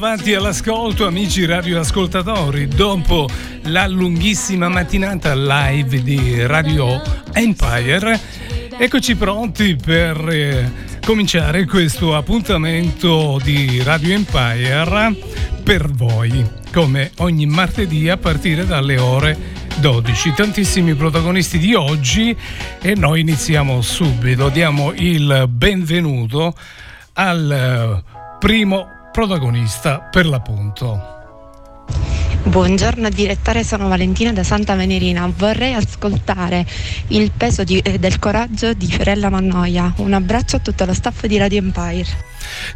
Ben ritrovati all'ascolto, amici radioascoltatori. Dopo la lunghissima mattinata live di Radio Empire, eccoci pronti per eh, cominciare questo appuntamento di Radio Empire per voi, come ogni martedì a partire dalle ore 12. Tantissimi protagonisti di oggi e noi iniziamo subito. Diamo il benvenuto al eh, primo protagonista per l'appunto. Buongiorno direttore, sono Valentina da Santa Venerina. Vorrei ascoltare il peso di- eh, del coraggio di Fiorella Mannoia. Un abbraccio a tutto lo staff di Radio Empire.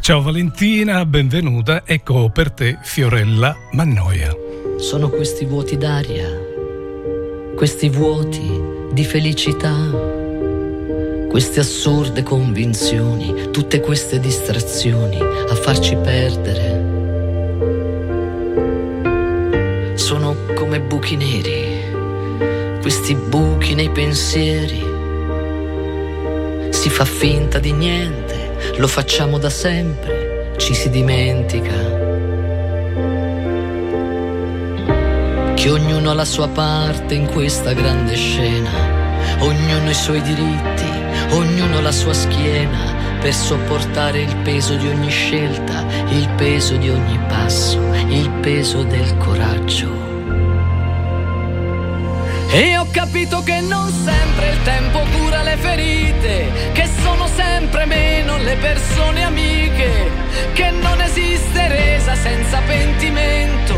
Ciao Valentina, benvenuta. Ecco per te Fiorella Mannoia. Sono questi vuoti d'aria, questi vuoti di felicità, queste assurde convinzioni, tutte queste distrazioni a farci perdere. Sono come buchi neri, questi buchi nei pensieri. Si fa finta di niente, lo facciamo da sempre, ci si dimentica. che ognuno ha la sua parte in questa grande scena, ognuno i suoi diritti, ognuno la sua schiena per sopportare il peso di ogni scelta, il peso di ogni passo, il peso del coraggio. E ho capito che non sempre il tempo cura le ferite, che sono sempre meno le persone amiche, che non esiste resa senza pentimento,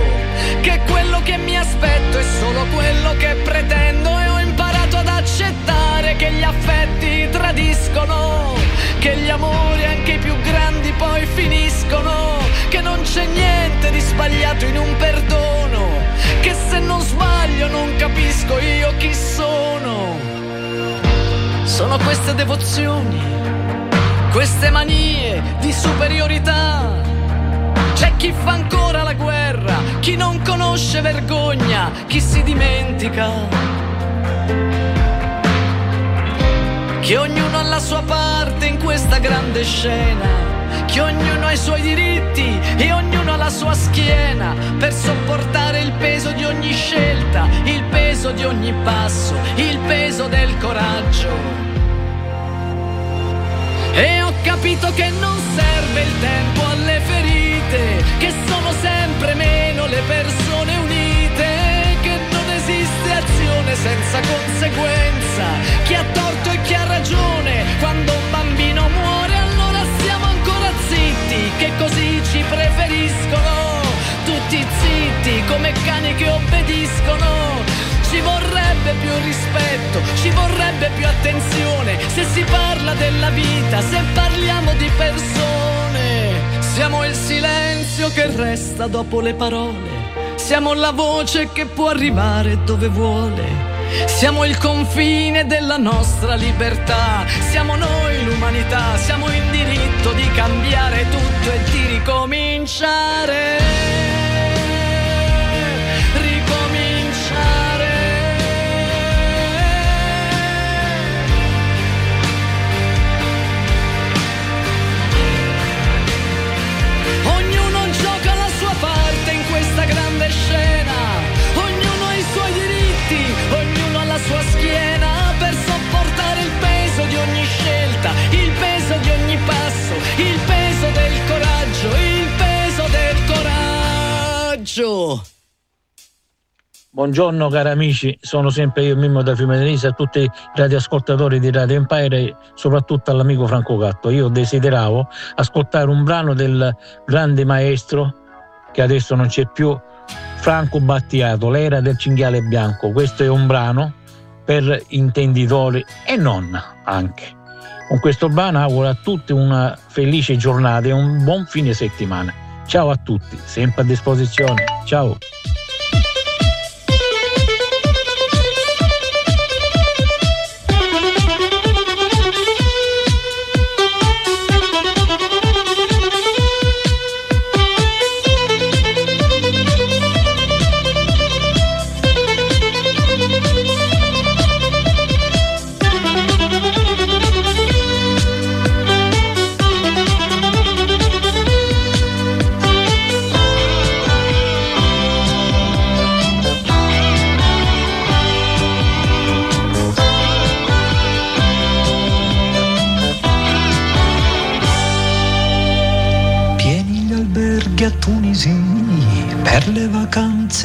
che quello che mi aspetto è solo quello che pretendo e ho imparato ad accettare che gli affetti tradiscono, che gli amori anche i più grandi poi finiscono, che non c'è niente di sbagliato in un perdono, che se non sbaglio non capisco io chi sono. Sono queste devozioni, queste manie di superiorità. C'è chi fa ancora la guerra, chi non conosce vergogna, chi si dimentica. Che ognuno ha la sua parte in questa grande scena, che ognuno ha i suoi diritti e ognuno ha la sua schiena. Per sopportare il peso di ogni scelta, il peso di ogni passo, il peso del coraggio. E ho capito che non serve il tempo alle ferite, che obbediscono. Ci vorrebbe più rispetto, ci vorrebbe più attenzione se si parla della vita, se parliamo di persone. Siamo il silenzio che resta dopo le parole, siamo la voce che può arrivare dove vuole. Siamo il confine della nostra libertà, siamo noi l'umanità, siamo in diritto di cambiare tutto e di ricominciare. Scelta, il peso di ogni passo, il peso del coraggio, il peso del coraggio. Buongiorno cari amici, sono sempre io Mimmo da Fiume Denise a tutti i radioascoltatori di Radio Empire e soprattutto all'amico Franco Gatto. Io desideravo ascoltare un brano del grande maestro che adesso non c'è più, Franco Battiato, l'era del cinghiale bianco. Questo è un brano per intenditori e non anche. Con questo brano auguro a tutti una felice giornata e un buon fine settimana. Ciao a tutti, sempre a disposizione. Ciao.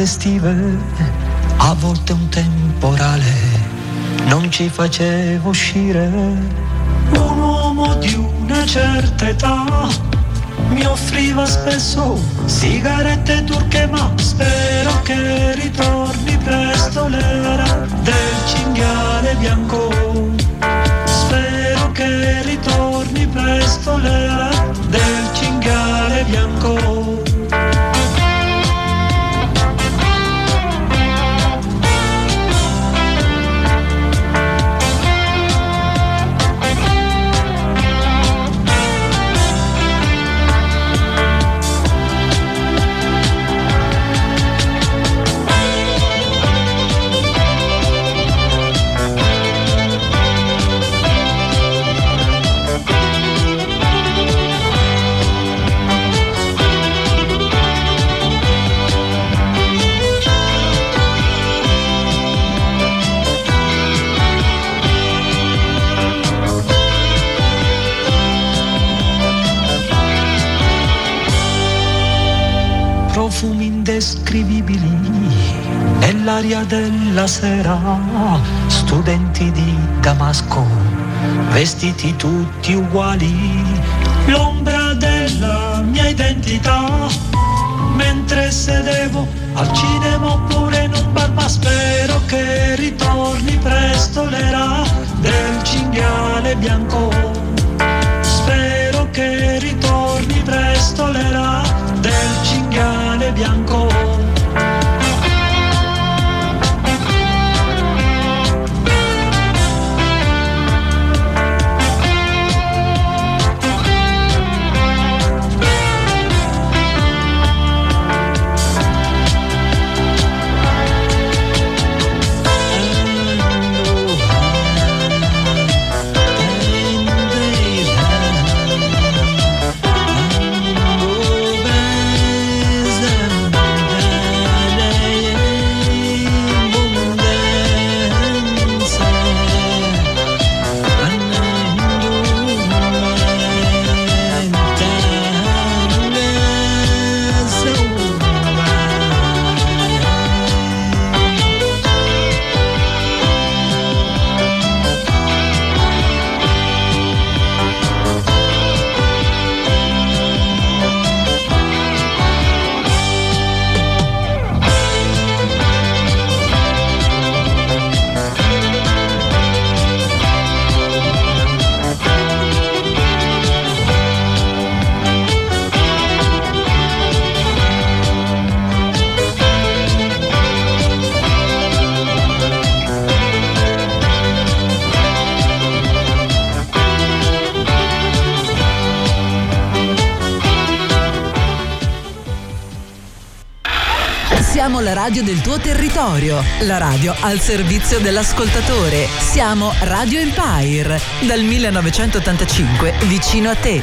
Estive, a volte un temporale non ci faceva uscire. Un uomo di una certa età mi offriva spesso sigarette turche ma spero che ritorni presto l'era del cinghiale bianco spero che ritorni presto l'era del cinghiale bianco nell'aria della sera, studenti di Damasco, vestiti tutti uguali, l'ombra della mia identità, mentre sedevo al cinema oppure in un bar, ma spero che ritorni presto l'era del cinghiale bianco. Spero che ritorni presto l'era del cinghiale bianco. Radio del tuo territorio, la radio al servizio dell'ascoltatore. Siamo Radio Empire, dal 1985 vicino a te.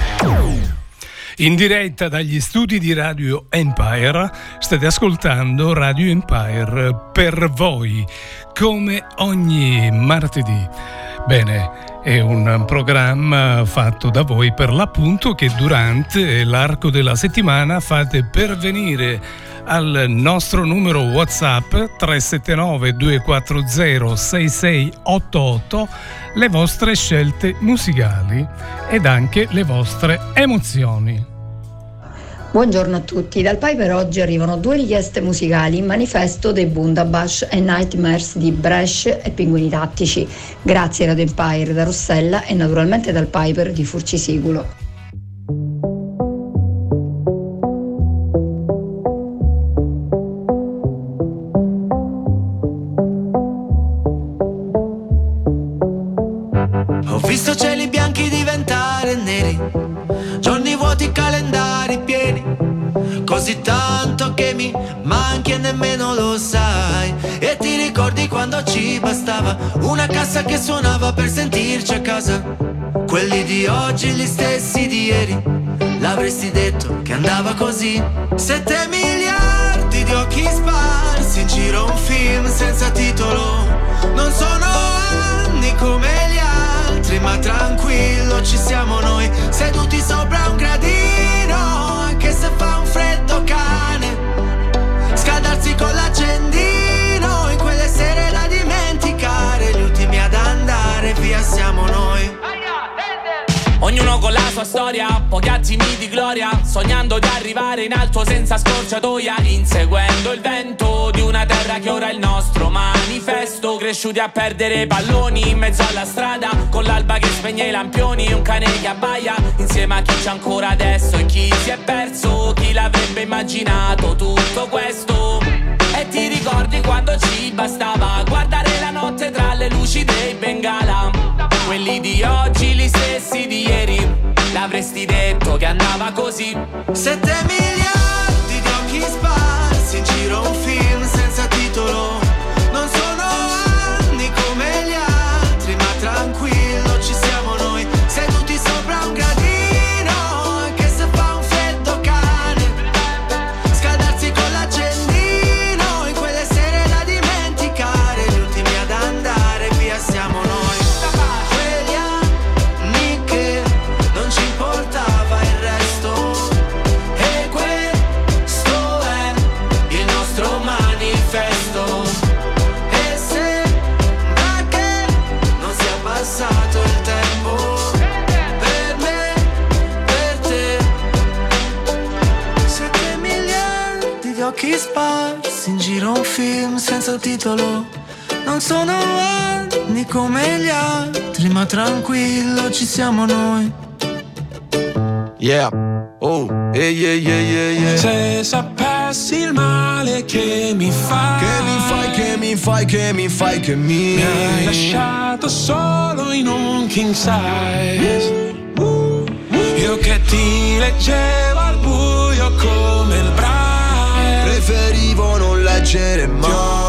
In diretta dagli studi di Radio Empire state ascoltando Radio Empire per voi, come ogni martedì. Bene, è un programma fatto da voi per l'appunto che durante l'arco della settimana fate pervenire al nostro numero WhatsApp 379 240 6688 le vostre scelte musicali ed anche le vostre emozioni. Buongiorno a tutti, dal Piper oggi arrivano due richieste musicali, Manifesto dei Bundabash e Nightmares di Brescia e Pinguini Tattici. Grazie Radio Empire da Rossella e naturalmente dal Piper di Furcisigulo. Visto cieli bianchi diventare neri, giorni vuoti, calendari pieni, così tanto che mi manchi e nemmeno lo sai. E ti ricordi quando ci bastava una cassa che suonava per sentirci a casa? Quelli di oggi, gli stessi di ieri, l'avresti detto che andava così? Sette miliardi di occhi sparsi in giro un film senza titolo, non sono anni come altri, ma tranquillo ci siamo noi, seduti sopra un gradino, anche se fa un freddo cane, scaldarsi con l'accendino in quelle sere da sua storia, pochi attimi di gloria, sognando di arrivare in alto senza scorciatoia, inseguendo il vento di una terra che ora è il nostro manifesto, cresciuti a perdere palloni in mezzo alla strada, con l'alba che spegne i lampioni, un cane che abbaia, insieme a chi c'è ancora adesso e chi si è perso, chi l'avrebbe immaginato tutto questo. Ti ricordi quando ci bastava guardare la notte tra le luci dei bengala? Quelli di oggi, gli stessi di ieri. L'avresti detto che andava così. Sette miliardi di occhi sparsi in giro un film senza titolo. Ci siamo noi. Yeah, oh, yeah, yeah, yeah, yeah. Se sapessi il male che mi fai Che mi fai, che mi fai, che mi fai, che mi Mi hai lasciato solo in un king size. Io che ti leggevo al buio come il braille. Preferivo non leggere mai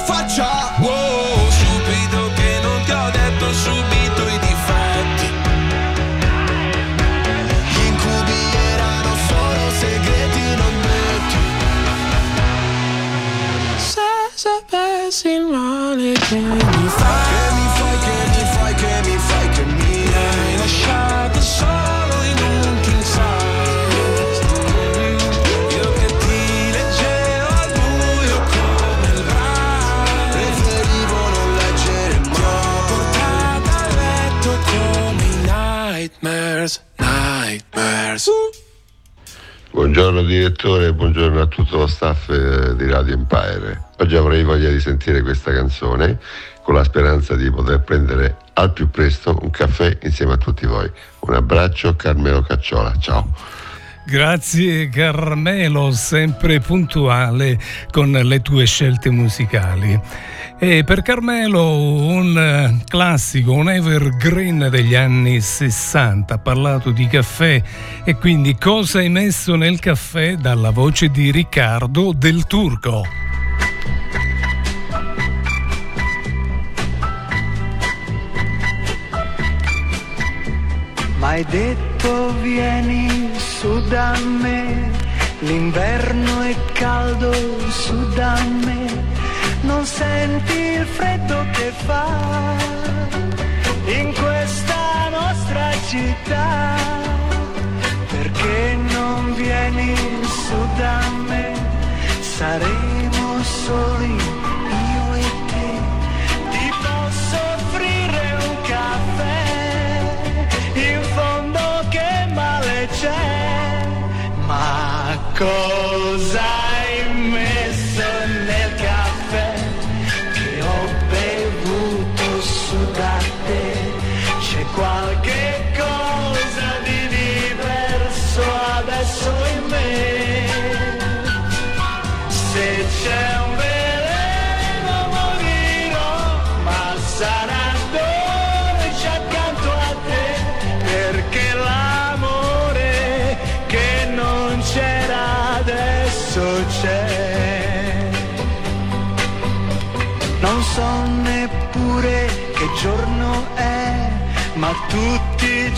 Buongiorno direttore, buongiorno a tutto lo staff eh, di Radio Empire. Oggi avrei voglia di sentire questa canzone con la speranza di poter prendere al più presto un caffè insieme a tutti voi. Un abbraccio Carmelo Cacciola, ciao. Grazie Carmelo, sempre puntuale con le tue scelte musicali. E per Carmelo un eh, classico, un evergreen degli anni 60, ha parlato di caffè e quindi cosa hai messo nel caffè dalla voce di Riccardo del Turco. M'hai detto vieni su da me, l'inverno è caldo su da me, non senti il freddo che fa in questa nostra città, perché non vieni su da me,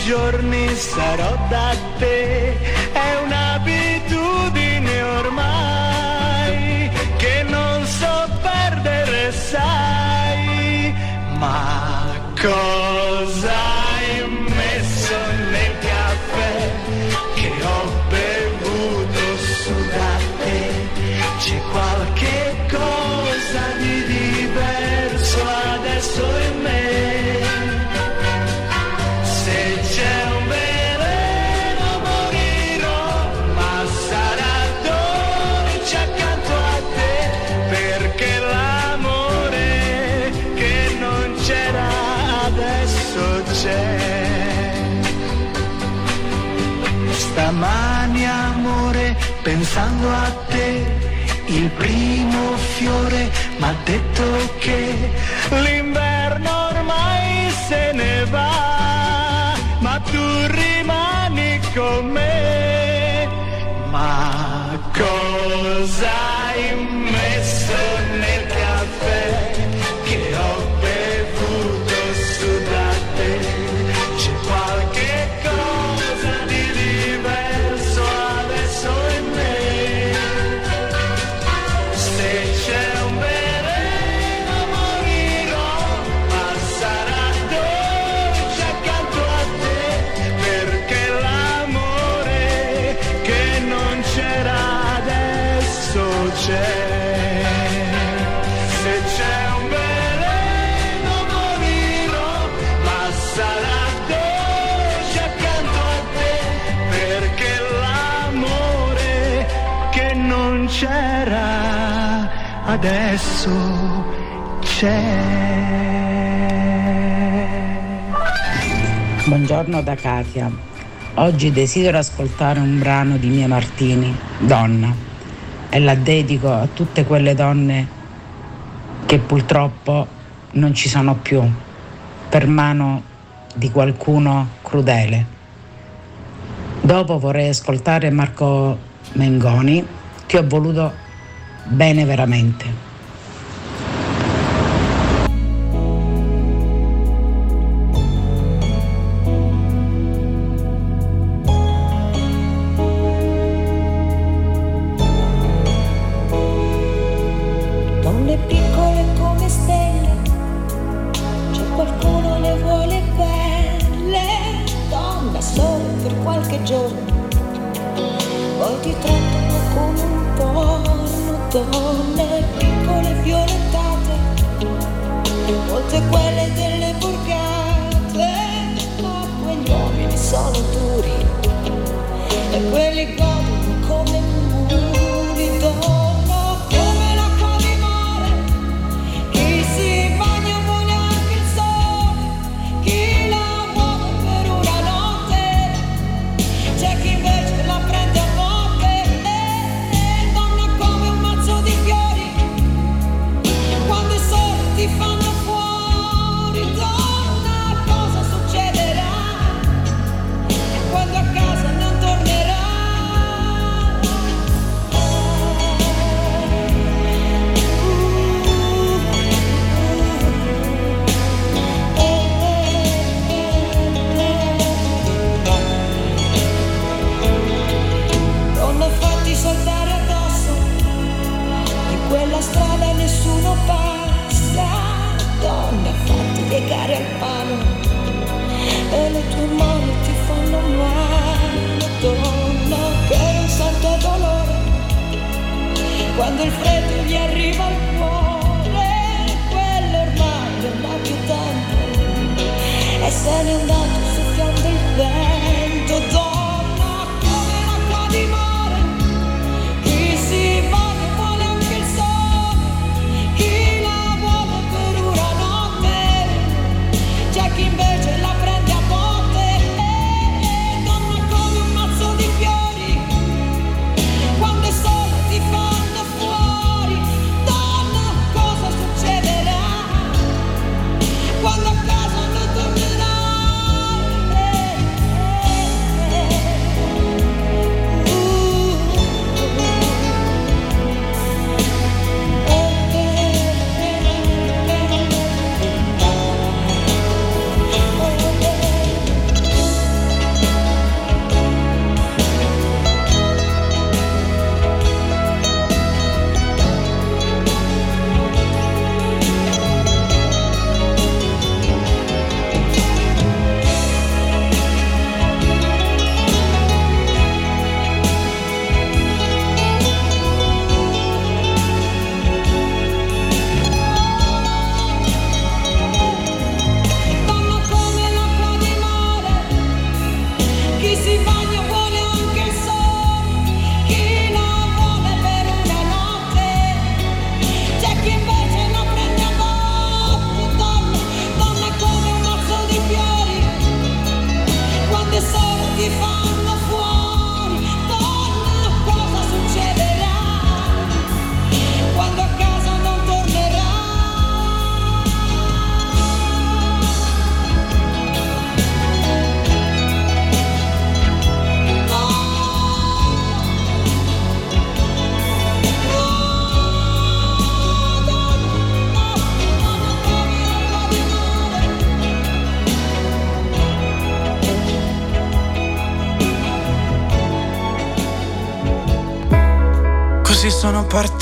giorni sarò da te. È un'abitudine ormai che non so perdere, sai. Ma cosa Stamani amore, pensando a te, il primo fiore m'ha detto che l'inverno ormai se ne va, ma tu rimani con me. Ma cosa adesso c'è. Buongiorno da Katia. Oggi desidero ascoltare un brano di Mia Martini, Donna, e la dedico a tutte quelle donne che purtroppo non ci sono più per mano di qualcuno crudele. Dopo vorrei ascoltare Marco Mengoni, ti ho voluto bene veramente. E se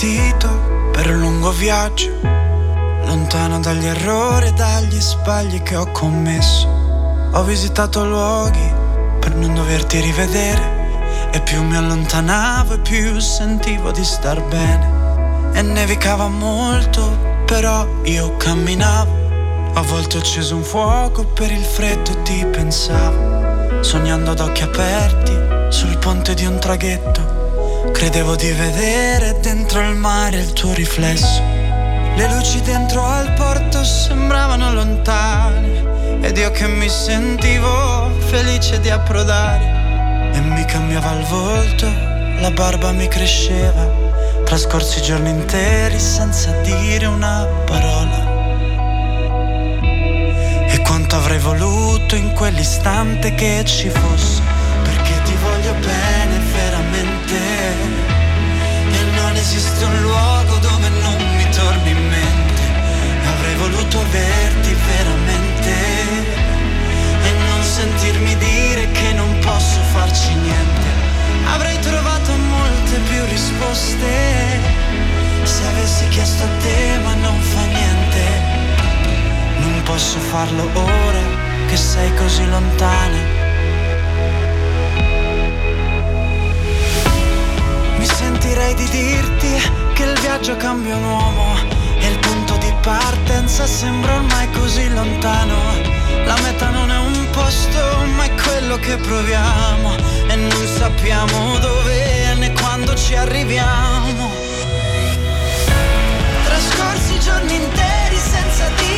partito per un lungo viaggio, lontano dagli errori e dagli sbagli che ho commesso. Ho visitato luoghi per non doverti rivedere e più mi allontanavo e più sentivo di star bene. E nevicava molto, però io camminavo. A volte ho acceso un fuoco per il freddo e ti pensavo, sognando ad occhi aperti sul ponte di un traghetto. Credevo di vedere dentro il mare il tuo riflesso. Le luci dentro al porto sembravano lontane ed io che mi sentivo felice di approdare. E mi cambiava il volto, la barba mi cresceva. Trascorsi giorni interi senza dire una parola. E quanto avrei voluto in quell'istante che ci fosse, esiste un luogo dove non mi torni in mente. Avrei voluto averti veramente. E non sentirmi dire che non posso farci niente. Avrei trovato molte più risposte. Se avessi chiesto a te, ma non fa niente. Non posso farlo ora che sei così lontana. Sentirei di dirti che il viaggio cambia un uomo e il punto di partenza sembra ormai così lontano. La meta non è un posto, ma è quello che proviamo e non sappiamo dove né quando ci arriviamo. Trascorsi giorni interi senza dire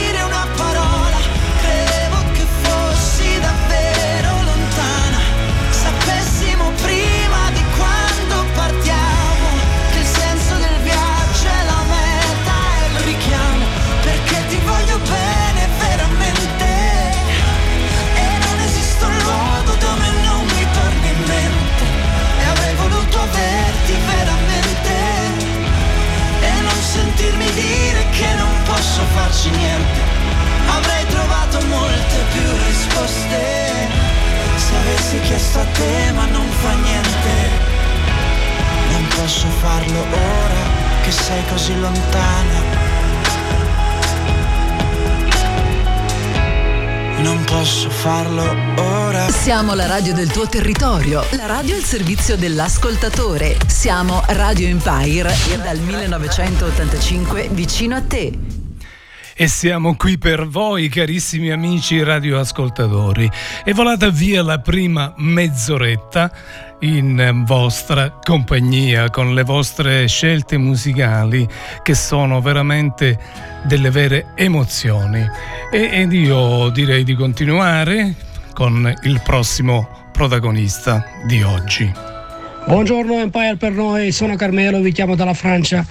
dire che non posso farci niente. Avrei trovato molte più risposte se avessi chiesto a te, ma non fa niente. Non posso farlo ora che sei così lontana. Non posso farlo ora. Siamo la radio del tuo territorio, la radio al servizio dell'ascoltatore. Siamo Radio Empire dal 1985 vicino a te. E siamo qui per voi, carissimi amici radioascoltatori. È volata via la prima mezz'oretta in vostra compagnia con le vostre scelte musicali che sono veramente delle vere emozioni. E, ed io direi di continuare con il prossimo protagonista di oggi. Buongiorno Empire per noi, sono Carmelo, vi chiamo dalla Francia.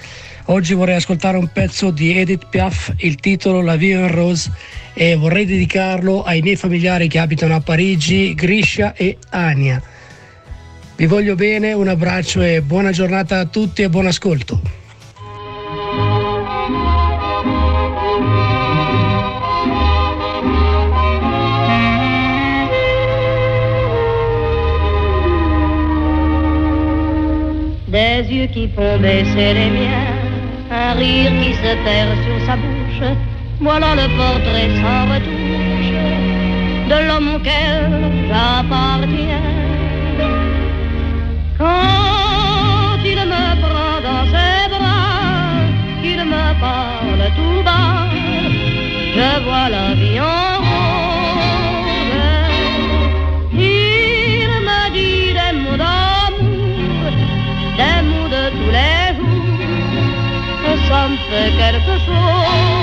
Oggi vorrei ascoltare un pezzo di Edith Piaf, il titolo La Vie en Rose e vorrei dedicarlo ai miei familiari che abitano a Parigi, Griscia e Ania. Vi voglio bene, un abbraccio e buona giornata a tutti e buon ascolto. Des yeux qui font baisser les miens, un rire qui se perd sur sa bouche, voilà le portrait sans retouche de l'homme auquel j'appartiens. Quand il me prend dans ses bras, qu'il me parle tout bas, je vois la vie en rose. Il me dit des mots d'amour, des mots de tous les jours, que ça me fait quelque chose.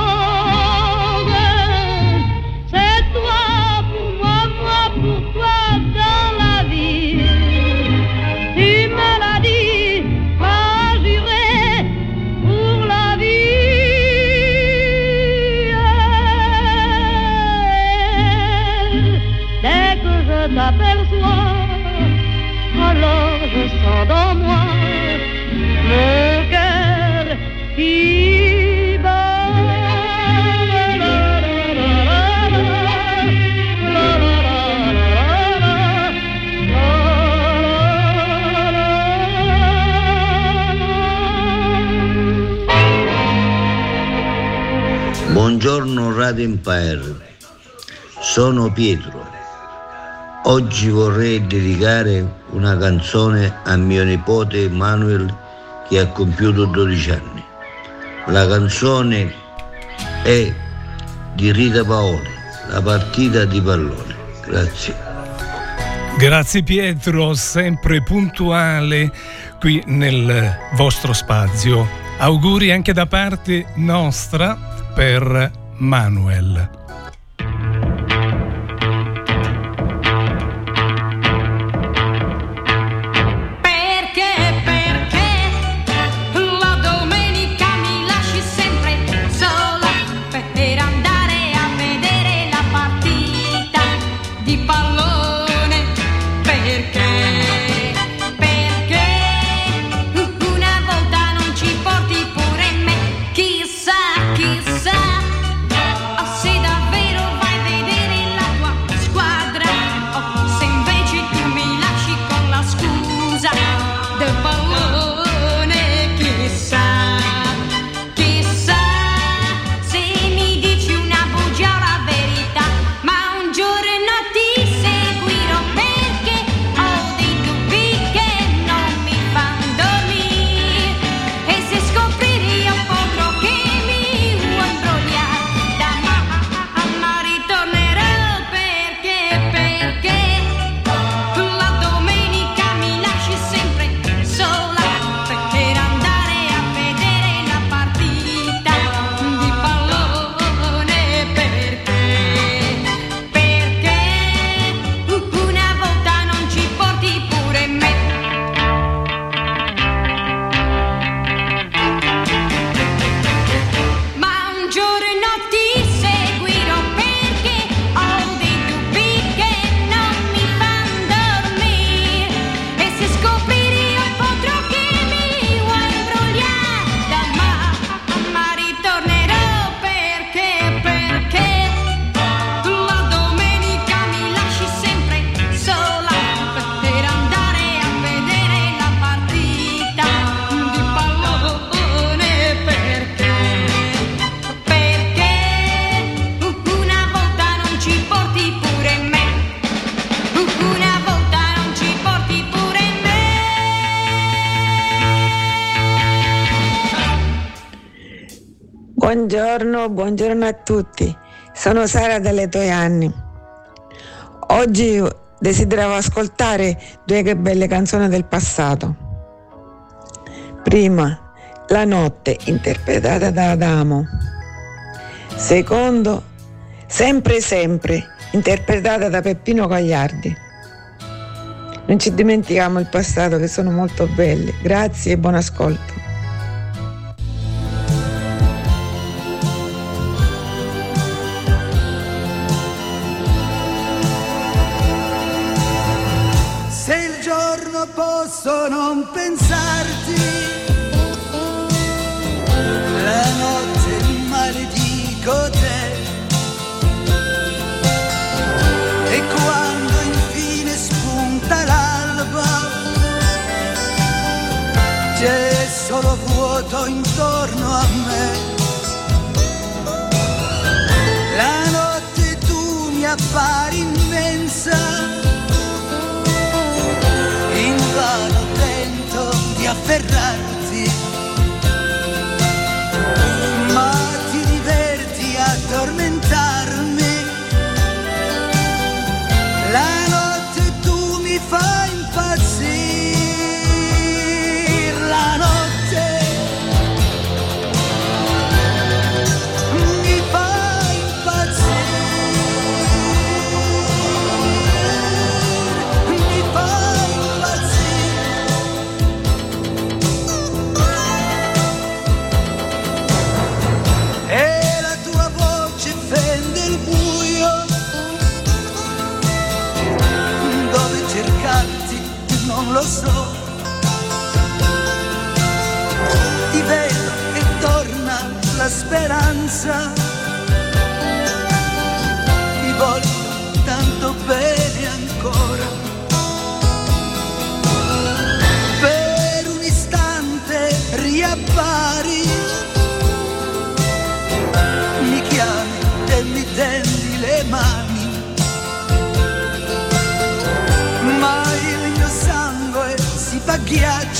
Empire, sono Pietro. Oggi vorrei dedicare una canzone a mio nipote Manuel che ha compiuto 12 anni. La canzone è di Rita Paoli, la partita di pallone. Grazie. Grazie Pietro, sempre puntuale qui nel vostro spazio. Auguri anche da parte nostra per Manuel. Buongiorno, a tutti. Sono Sara dalle Toianni. Oggi desideravo ascoltare due che belle canzoni del passato. Prima, La notte, interpretata da Adamo. Secondo, Sempre sempre, interpretata da Peppino Gagliardi. Non ci dimentichiamo il passato che sono molto belli. Grazie e buon ascolto. Pensarti, la notte maledico te. E quando infine spunta l'alba, c'è solo vuoto intorno a me. La notte tu mi appari di speranza ti voglio tanto bene ancora. Per un istante riappari. Mi chiami e mi tendi le mani, ma il mio sangue si fa ghiaccio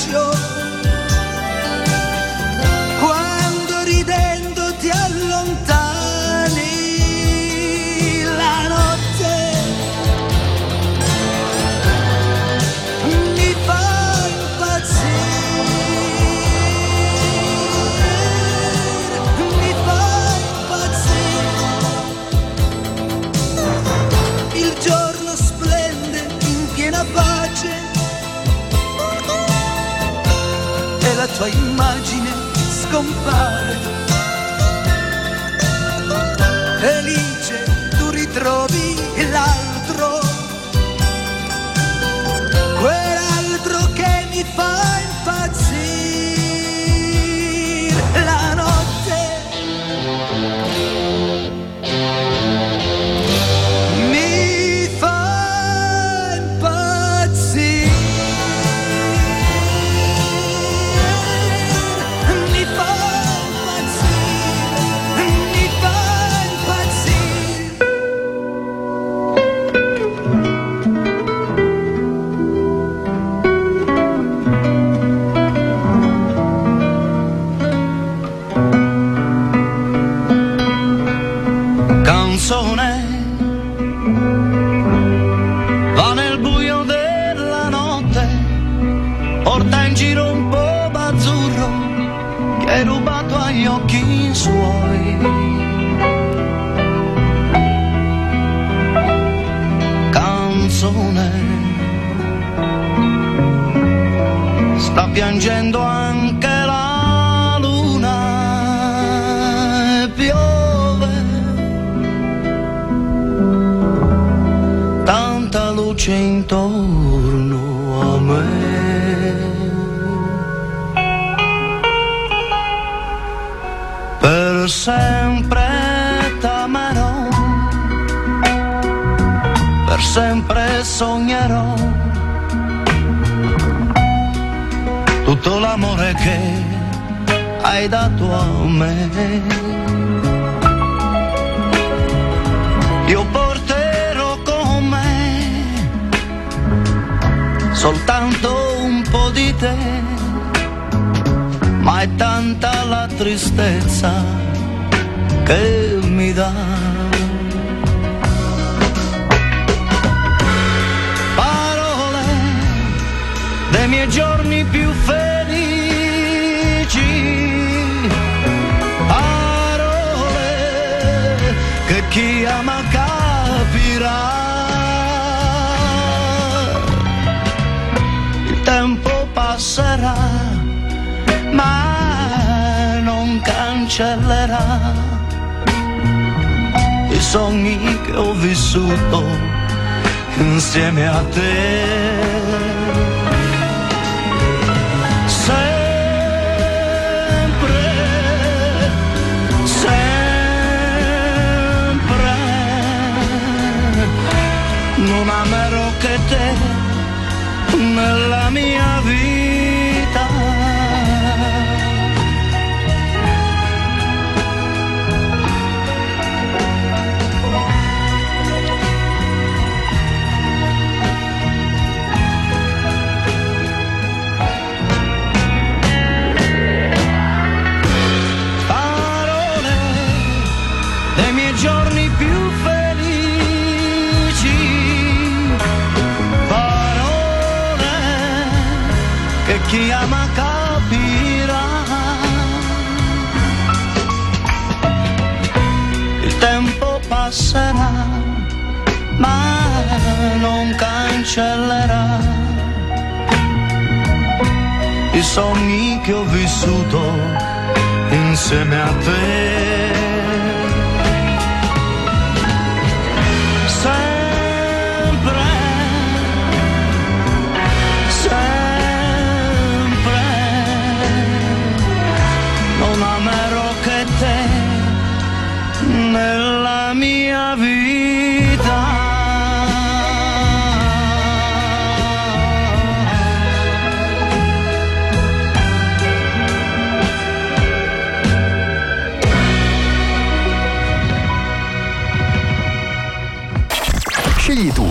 somebody sogni che ho vissuto insieme a te. Sempre, sempre, non amerò che te nella mia vita. Che chi ama capirà. Il tempo passerà, ma non cancellerà i sogni che ho vissuto insieme a te.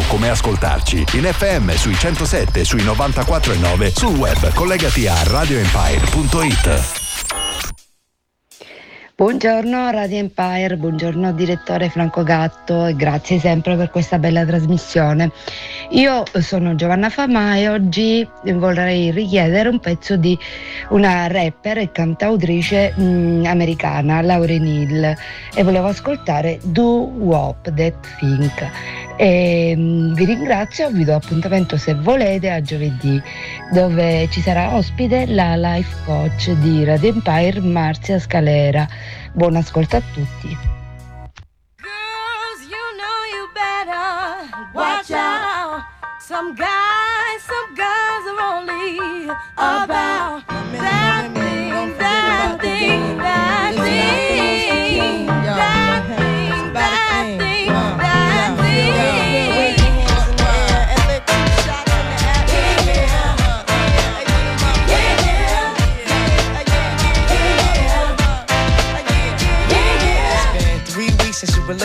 Come ascoltarci in FM sui 107 sui 94 e 9 sul web collegati a radioempire.it. Buongiorno Radio Empire, buongiorno direttore Franco Gatto e grazie sempre per questa bella trasmissione. Io sono Giovanna Famà e oggi vorrei richiedere un pezzo di una rapper e cantautrice mh, americana, Lauryn Hill, e volevo ascoltare Do Wop That Think. E, mh, vi ringrazio, vi do appuntamento se volete a giovedì dove ci sarà ospite la life coach di Radio Empire Marzia Scalera. Buon ascolto a tutti. Some guys, some guys are only about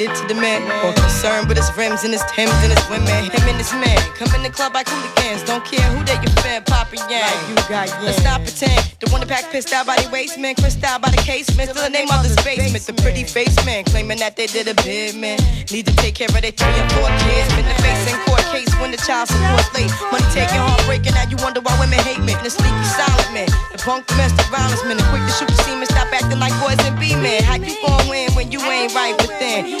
Related to the man. More concerned with his rims and his Timbs and his women. Him and his man. Come in the club like hooligans. Don't care who they your fan, Papa Yang. you got yeah. Let's stop pretend. The one that pack pissed out by the waistman. Crissed out by the casement. Still the name of the basement. The pretty face man. Claiming that they did a bid, man. Need to take care of their three and four kids. Been the face in court case when the child support late. Money taking, heartbreaking. Now you wonder why women hate me. The sneaky silent man. The punk domestic violence man. The quick to shoot the semen. Stop acting like boys and be men. How you gon' win when you ain't right within?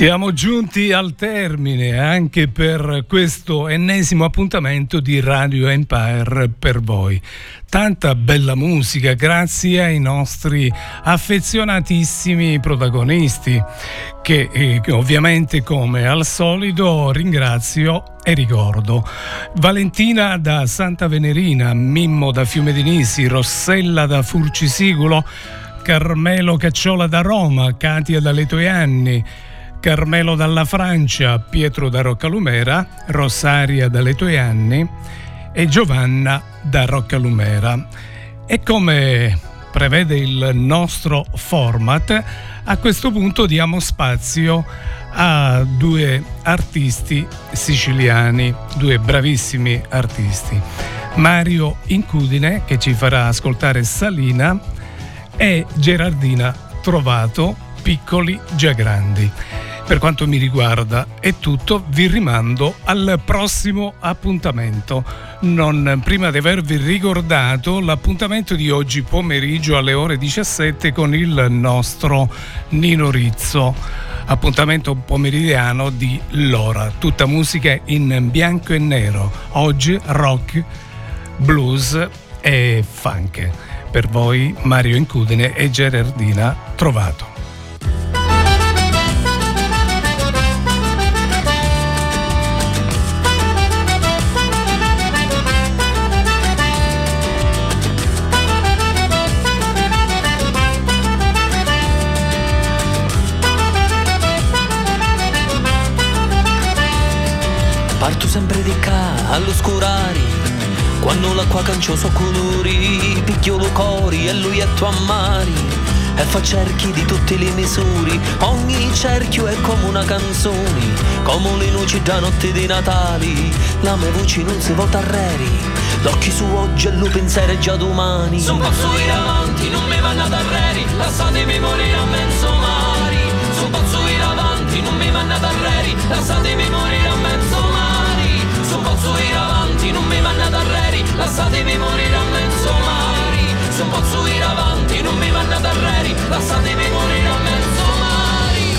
Siamo giunti al termine anche per questo ennesimo appuntamento di Radio Empire per voi. Tanta bella musica grazie ai nostri affezionatissimi protagonisti che, eh, ovviamente come al solito ringrazio e ricordo. Valentina da Santa Venerina, Mimmo da Fiume di Nisi, Rossella da Furcisigulo, Carmelo Cacciola da Roma, Katia da Letoianni, Carmelo dalla Francia, Pietro da Roccalumera, Rosaria da Letoianni e Giovanna da Roccalumera. E come prevede il nostro format, a questo punto diamo spazio a due artisti siciliani, due bravissimi artisti. Mario Incudine che ci farà ascoltare Salina e Gerardina Trovato, piccoli già grandi. Per quanto mi riguarda è tutto, vi rimando al prossimo appuntamento. Non prima di avervi ricordato l'appuntamento di oggi pomeriggio alle ore 17 con il nostro Nino Rizzo. Appuntamento pomeridiano di Lora, tutta musica in bianco e nero. Oggi rock, blues e funk. Per voi Mario Incudine e Gerardina Trovato. Parto sempre di qua all'oscurari Quando l'acqua cancioso colori Picchio lo cori e lui è tuo ammari E fa cerchi di tutte le misure Ogni cerchio è come una canzone Come le luci da notte di Natale La mia voce non si vota arreri L'occhi su oggi e pensiero è già domani. Son posso ir avanti, non mi vanno ad arreri Lasciatemi morire a mezzo mari Son posso ir avanti, non mi vanno ad arreri Lasciatemi morire a mezzo mari Son posso ir avanti, non mi vanno ad arreri Lasciatemi morire a mezzo mari Son posso ir avanti, non mi vanno ad arreri Lasciatemi morire a mezzo mari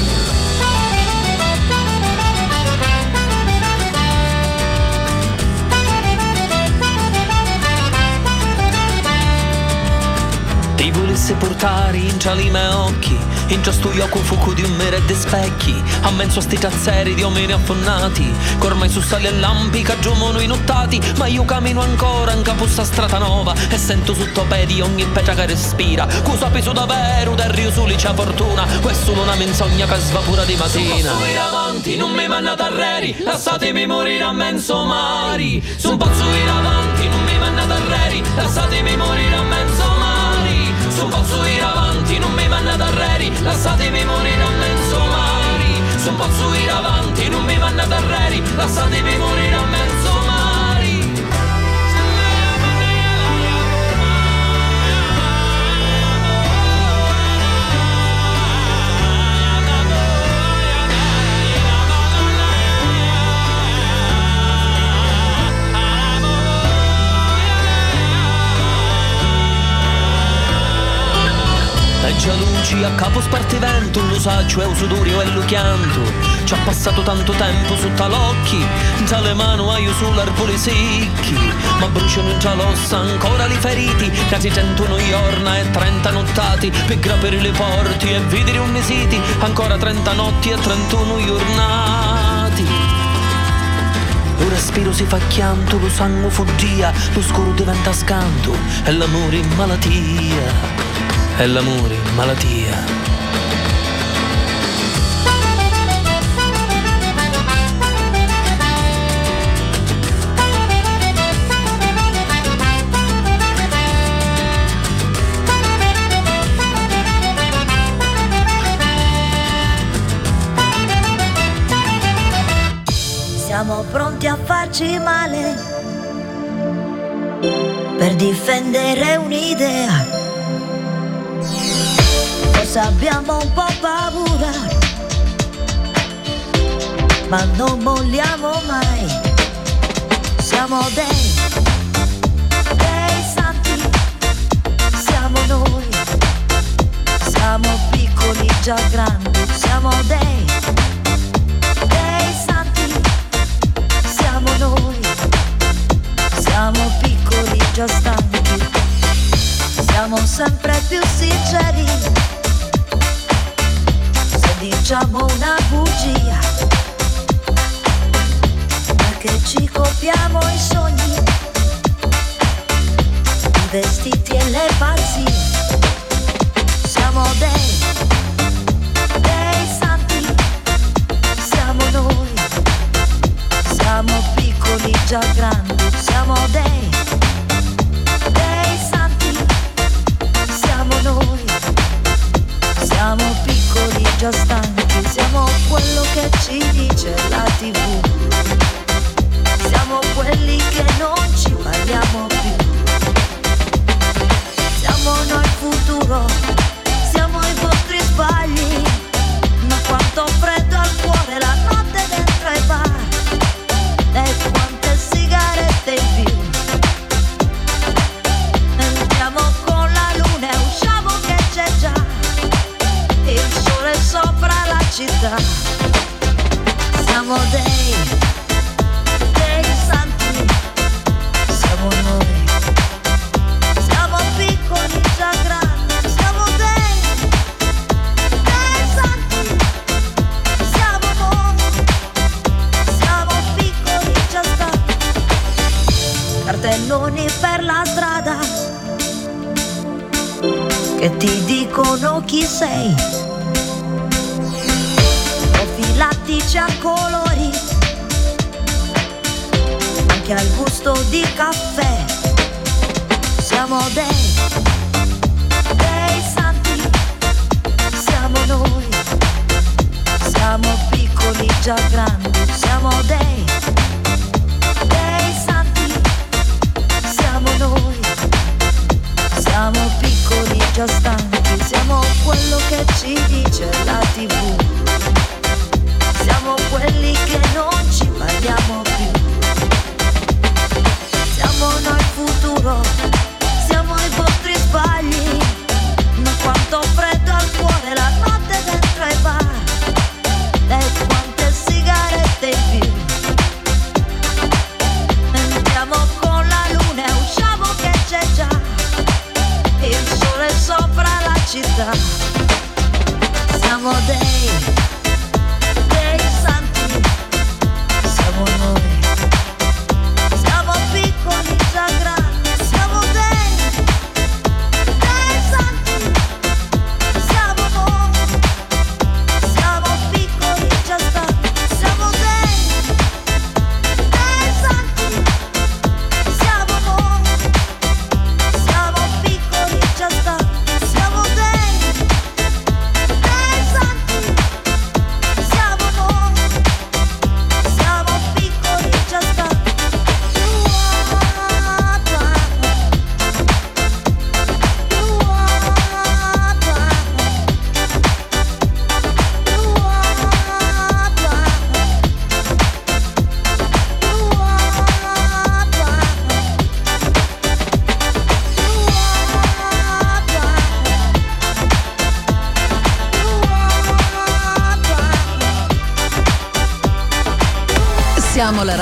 Ti volesse portare in ciali i miei occhi In già sto io fuoco di un mere de specchi A mezzo a sti tazzeri di uomini affonnati Che ormai su sali e lampi cagiomono inottati Ma io cammino ancora in capo sta strada nuova E sento sotto pedi ogni pecia che respira. Cosa peso davvero del rio su c'è fortuna Questa è solo una menzogna che svapura di mattina. Sono avanti, non mi mannate arreri Lasciatemi morire a mezzo mari. Sono pazzo ir avanti, non mi mannate arreri Lasciatemi morire a mezzo mari. Sono pazzo ir avanti, non mi mannate arreri Lasciatemi morire a mezzo mari. Sono pazzo ir avanti, non mi mannate arreri Lasciatemi morire a mezzo Già luci a capo spartivento, lo saggio è un sudorio e lo chianto. Ci ha passato tanto tempo su talocchi, tale mano hai sull'arbore secchi. Ma bruciano già l'ossa ancora li feriti, quasi 101 giorna e 30 nottati, per grapere le porte e vedere un siti, ancora 30 notti e 31 giornati. Lo respiro si fa chianto, lo sangue fuggia, lo scuro diventa scanto, e l'amore in malattia, e l'amore malattia. Siamo pronti a farci male per difendere un'idea. Forse abbiamo un po' paura, ma non molliamo mai. Siamo dei, dei santi, siamo noi. Siamo piccoli già grandi, siamo dei, dei santi siamo noi, siamo piccoli già stanchi, siamo sempre più sinceri, diciamo una bugia, perché ci copiamo i sogni, i vestiti e le pazzie, siamo dei, dei santi, siamo noi. Siamo piccoli già grandi, siamo dei, già stanchi, siamo quello che ci dice la tv, siamo quelli che non ci parliamo più, siamo noi futuro, città. Siamo dei, dei santi, siamo noi. Siamo piccoli già grandi, siamo dei, dei santi, siamo noi. Siamo piccoli già stanchi Cartelloni per la strada Che ti dicono chi sei Profilattici a colori Anche al gusto di caffè. Siamo dei Dei santi Siamo noi. Siamo piccoli già grandi,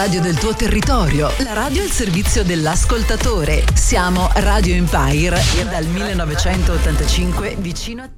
radio del tuo territorio, la radio al servizio dell'ascoltatore. Siamo Radio Empire dal 1985 vicino a te.